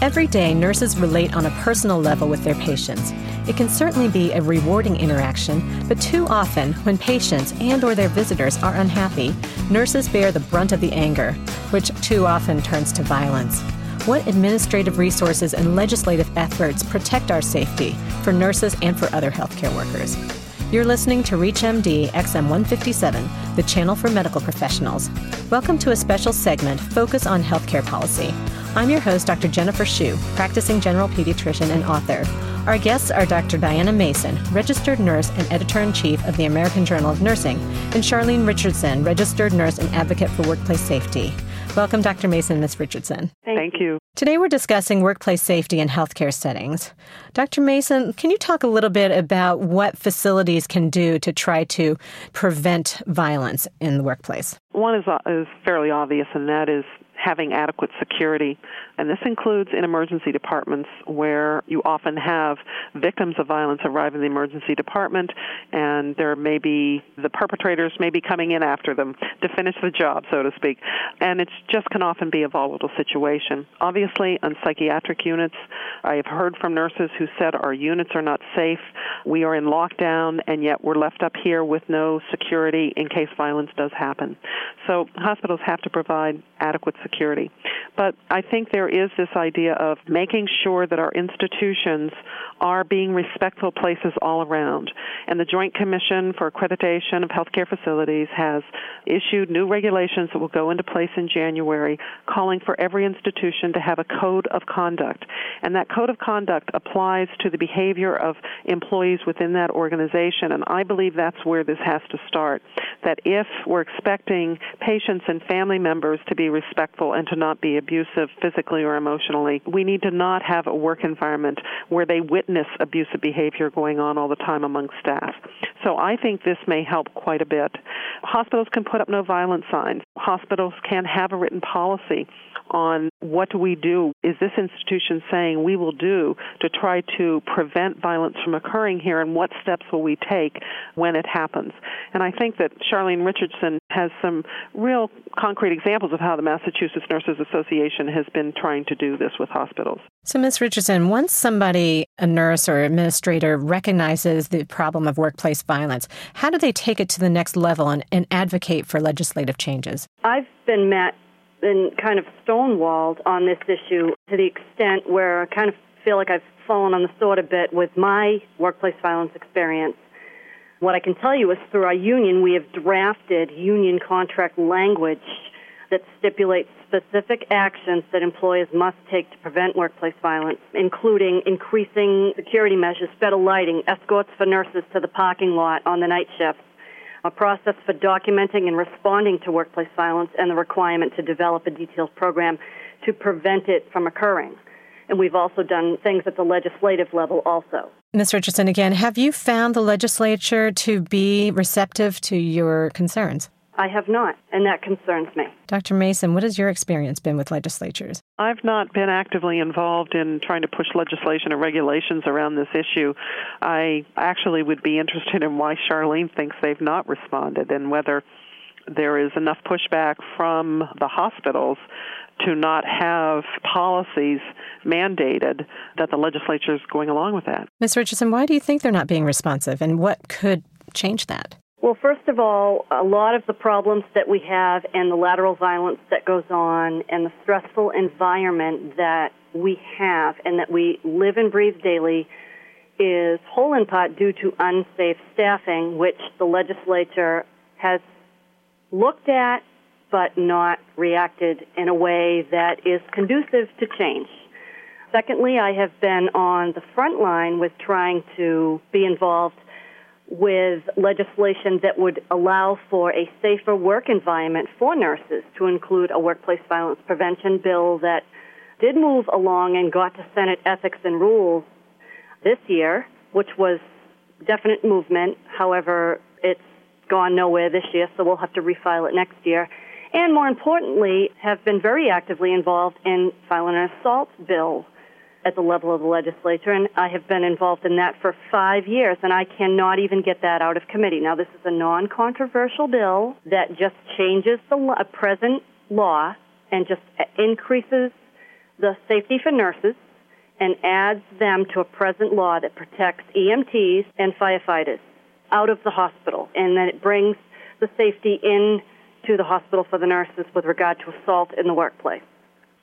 Every day, nurses relate on a personal level with their patients. It can certainly be a rewarding interaction, but too often, when patients and or their visitors are unhappy, nurses bear the brunt of the anger, which too often turns to violence. What administrative resources and legislative efforts protect our safety for nurses and for other healthcare workers? You're listening to ReachMD XM 157, the channel for medical professionals. Welcome to a special segment, Focus on Healthcare Policy. I'm your host, Dr. Jennifer Shu, practicing general pediatrician and author. Our guests are Dr. Diana Mason, registered nurse and editor in chief of the American Journal of Nursing, and Charlene Richardson, registered nurse and advocate for workplace safety. Welcome, Dr. Mason, and Ms. Richardson. Thank you. Today we're discussing workplace safety in healthcare settings. Dr. Mason, can you talk a little bit about what facilities can do to try to prevent violence in the workplace? One is, uh, is fairly obvious, and that is having adequate security. And this includes in emergency departments where you often have victims of violence arrive in the emergency department and there may be the perpetrators may be coming in after them to finish the job, so to speak. And it just can often be a volatile situation. Obviously, on psychiatric units, I have heard from nurses who said our units are not safe. We are in lockdown and yet we're left up here with no security in case violence does happen. So hospitals have to provide adequate security. But I think there is this idea of making sure that our institutions are being respectful places all around. And the Joint Commission for Accreditation of Healthcare Facilities has issued new regulations that will go into place in January calling for every institution to have a code of conduct. And that code of conduct applies to the behavior of employees within that organization. And I believe that's where this has to start. That if we're expecting patients and family members to be respectful and to not be abusive physically or emotionally, we need to not have a work environment where they witness abusive behavior going on all the time among staff. So I think this may help quite a bit. Hospitals can put up no violence signs. Hospitals can have a written policy on what do we do? Is this institution saying we will do to try to prevent violence from occurring here, and what steps will we take when it happens? And I think that Charlene Richardson has some real concrete examples of how the Massachusetts Nurses Association has been trying to do this with hospitals. So, Ms. Richardson, once somebody, a nurse or administrator, recognizes the problem of workplace violence, how do they take it to the next level and, and advocate for legislative changes? I've been met been kind of stonewalled on this issue to the extent where I kind of feel like I've fallen on the sword a bit with my workplace violence experience. What I can tell you is through our union, we have drafted union contract language that stipulates specific actions that employers must take to prevent workplace violence, including increasing security measures, better lighting, escorts for nurses to the parking lot on the night shifts, a process for documenting and responding to workplace violence, and the requirement to develop a detailed program to prevent it from occurring. And we've also done things at the legislative level also. Ms. Richardson, again, have you found the legislature to be receptive to your concerns? I have not, and that concerns me. Dr. Mason, what has your experience been with legislatures? I've not been actively involved in trying to push legislation or regulations around this issue. I actually would be interested in why Charlene thinks they've not responded and whether there is enough pushback from the hospitals to not have policies mandated that the legislature is going along with that. Ms. Richardson, why do you think they're not being responsive and what could change that? Well, first of all, a lot of the problems that we have and the lateral violence that goes on and the stressful environment that we have and that we live and breathe daily is whole in part due to unsafe staffing, which the legislature has looked at but not reacted in a way that is conducive to change. Secondly, I have been on the front line with trying to be involved with legislation that would allow for a safer work environment for nurses to include a workplace violence prevention bill that did move along and got to Senate Ethics and Rules this year, which was definite movement. However, it's gone nowhere this year, so we'll have to refile it next year. And more importantly, have been very actively involved in filing an assault bill at the level of the legislature, and I have been involved in that for five years, and I cannot even get that out of committee. Now, this is a non controversial bill that just changes the present law and just increases the safety for nurses and adds them to a present law that protects EMTs and firefighters out of the hospital. And then it brings the safety in to the hospital for the nurses with regard to assault in the workplace.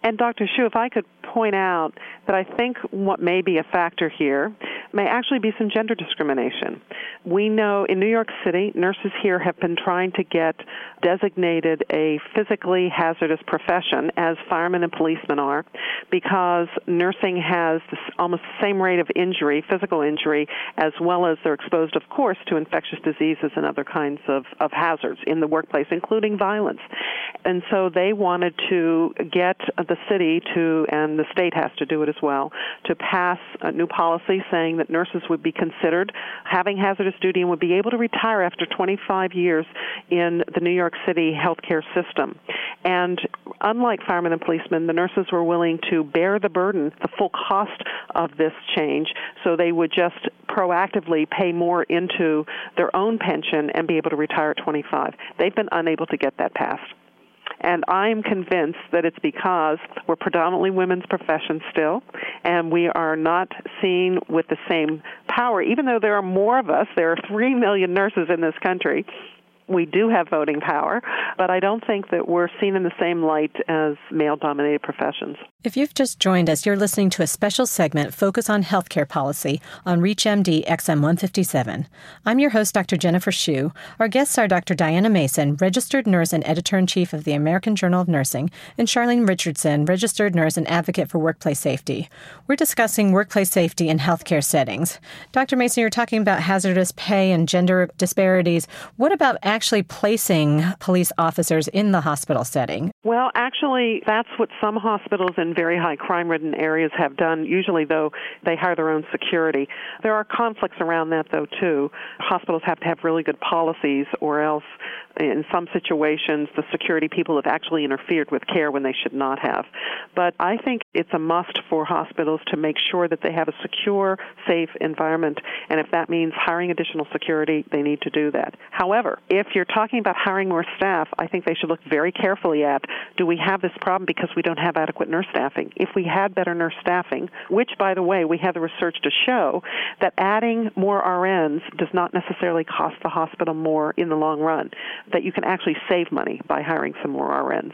And Dr. Shu, if I could point out that I think what may be a factor here may actually be some gender discrimination. We know in New York City, nurses here have been trying to get designated a physically hazardous profession, as firemen and policemen are, because nursing has this almost the same rate of injury, physical injury, as well as they're exposed, of course, to infectious diseases and other kinds of, of hazards in the workplace, including violence. And so they wanted to get the city to, and the state has to do it as well, to pass a new policy saying that nurses would be considered having hazardous duty and would be able to retire after 25 years in the New York City healthcare system. And unlike firemen and policemen, the nurses were willing to bear the burden, the full cost of this change, so they would just proactively pay more into their own pension and be able to retire at 25. They've been unable to get that passed. And I'm convinced that it's because we're predominantly women's profession still, and we are not seen with the same power. Even though there are more of us, there are 3 million nurses in this country, we do have voting power, but I don't think that we're seen in the same light as male dominated professions. If you've just joined us, you're listening to a special segment Focus on Healthcare Policy on ReachMD XM 157. I'm your host, Dr. Jennifer Shu. Our guests are Dr. Diana Mason, registered nurse and editor in chief of the American Journal of Nursing, and Charlene Richardson, registered nurse and advocate for workplace safety. We're discussing workplace safety in healthcare settings. Dr. Mason, you're talking about hazardous pay and gender disparities. What about actually placing police officers in the hospital setting? Well, actually, that's what some hospitals in very high crime ridden areas have done. Usually, though, they hire their own security. There are conflicts around that, though, too. Hospitals have to have really good policies, or else in some situations, the security people have actually interfered with care when they should not have. But I think it's a must for hospitals to make sure that they have a secure, safe environment. And if that means hiring additional security, they need to do that. However, if you're talking about hiring more staff, I think they should look very carefully at do we have this problem because we don't have adequate nurse staffing? If we had better nurse staffing, which, by the way, we have the research to show that adding more RNs does not necessarily cost the hospital more in the long run that you can actually save money by hiring some more RNs.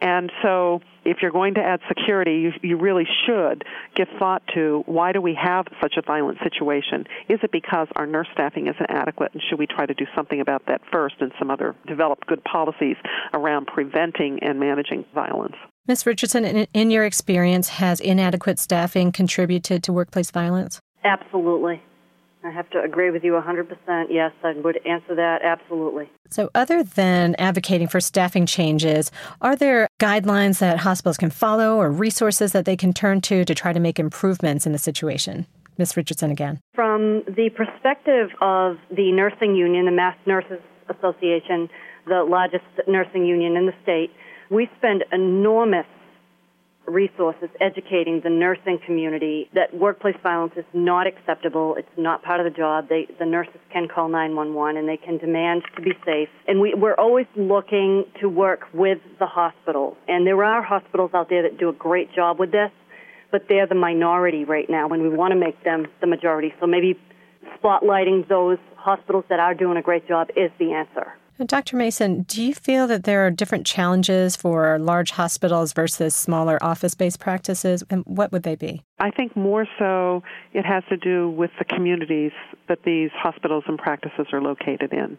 And so if you're going to add security, you, you really should give thought to why do we have such a violent situation? Is it because our nurse staffing isn't adequate, and should we try to do something about that first and some other develop good policies around preventing and managing violence? Ms. Richardson, in, in your experience, has inadequate staffing contributed to workplace violence? Absolutely. I have to agree with you 100%. Yes, I would answer that absolutely. So, other than advocating for staffing changes, are there guidelines that hospitals can follow or resources that they can turn to to try to make improvements in the situation? Ms. Richardson again. From the perspective of the nursing union, the Mass Nurses Association, the largest nursing union in the state, we spend enormous resources educating the nursing community that workplace violence is not acceptable. It's not part of the job. They, the nurses can call 911 and they can demand to be safe. And we, we're always looking to work with the hospitals. And there are hospitals out there that do a great job with this, but they're the minority right now and we want to make them the majority. So maybe spotlighting those hospitals that are doing a great job is the answer. Dr. Mason, do you feel that there are different challenges for large hospitals versus smaller office based practices? And what would they be? I think more so it has to do with the communities that these hospitals and practices are located in.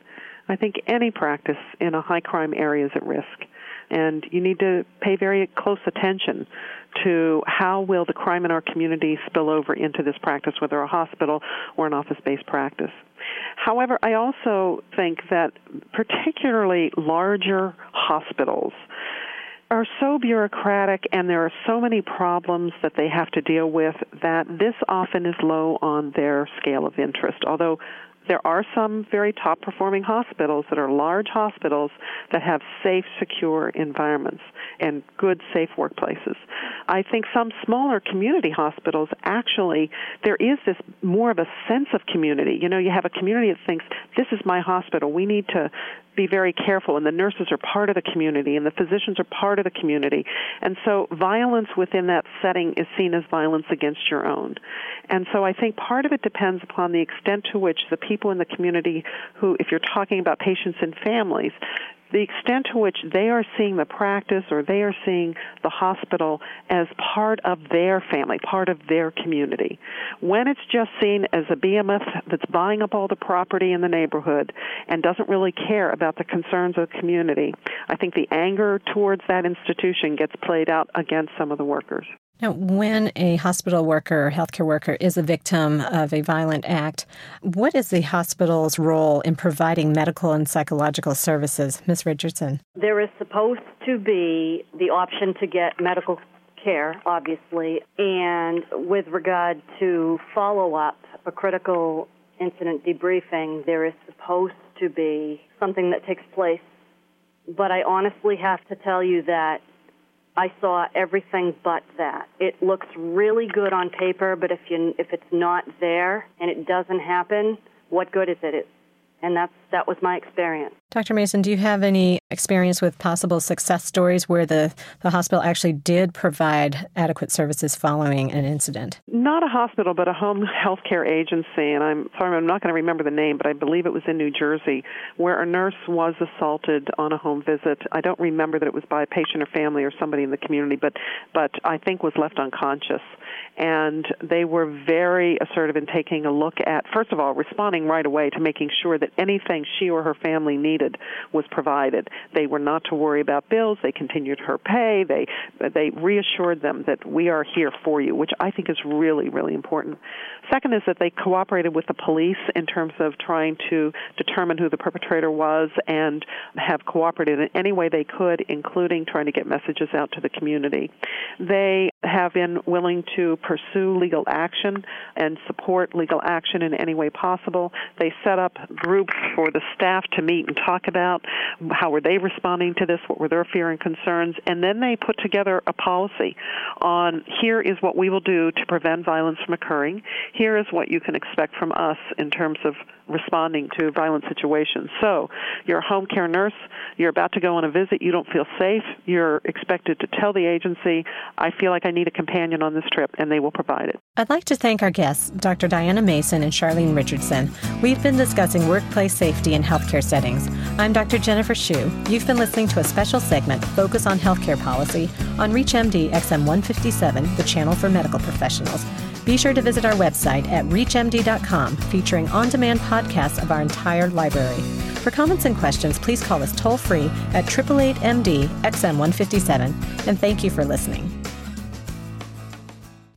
I think any practice in a high crime area is at risk. And you need to pay very close attention to how will the crime in our community spill over into this practice, whether a hospital or an office-based practice. However, I also think that particularly larger hospitals are so bureaucratic and there are so many problems that they have to deal with that this often is low on their scale of interest. Although there are some very top performing hospitals that are large hospitals that have safe, secure environments and good, safe workplaces. I think some smaller community hospitals actually, there is this more of a sense of community. You know, you have a community that thinks, this is my hospital. We need to be very careful, and the nurses are part of the community, and the physicians are part of the community. And so violence within that setting is seen as violence against your own. And so I think part of it depends upon the extent to which the people in the community who, if you're talking about patients and families, the extent to which they are seeing the practice or they are seeing the hospital as part of their family, part of their community. When it's just seen as a behemoth that's buying up all the property in the neighborhood and doesn't really care about the concerns of the community, I think the anger towards that institution gets played out against some of the workers. Now, when a hospital worker or healthcare worker is a victim of a violent act, what is the hospital's role in providing medical and psychological services? Ms. Richardson. There is supposed to be the option to get medical care, obviously, and with regard to follow up, a critical incident debriefing, there is supposed to be something that takes place. But I honestly have to tell you that I saw everything but that. It looks really good on paper, but if you if it's not there and it doesn't happen, what good is it? And that's that was my experience. Dr. Mason, do you have any experience with possible success stories where the, the hospital actually did provide adequate services following an incident? Not a hospital, but a home health care agency. And I'm sorry, I'm not going to remember the name, but I believe it was in New Jersey, where a nurse was assaulted on a home visit. I don't remember that it was by a patient or family or somebody in the community, but, but I think was left unconscious. And they were very assertive in taking a look at, first of all, responding right away to making sure that anything she or her family needed was provided. They were not to worry about bills. They continued her pay. They they reassured them that we are here for you, which I think is really really important. Second is that they cooperated with the police in terms of trying to determine who the perpetrator was and have cooperated in any way they could, including trying to get messages out to the community. They have been willing to pursue legal action and support legal action in any way possible. They set up groups for the staff to meet and talk about how were they responding to this, what were their fear and concerns, and then they put together a policy on here is what we will do to prevent violence from occurring. Here is what you can expect from us in terms of responding to violent situations. So, you're a home care nurse, you're about to go on a visit, you don't feel safe, you're expected to tell the agency, I feel like I need a companion on this trip, and they will provide it. I'd like to thank our guests, Dr. Diana Mason and Charlene Richardson. We've been discussing workplace safety in healthcare settings. I'm Dr. Jennifer Shu. You've been listening to a special segment, Focus on Healthcare Policy, on ReachMD XM 157, the channel for medical professionals. Be sure to visit our website at reachmd.com, featuring on demand podcasts of our entire library. For comments and questions, please call us toll free at 888 MD XM 157. And thank you for listening.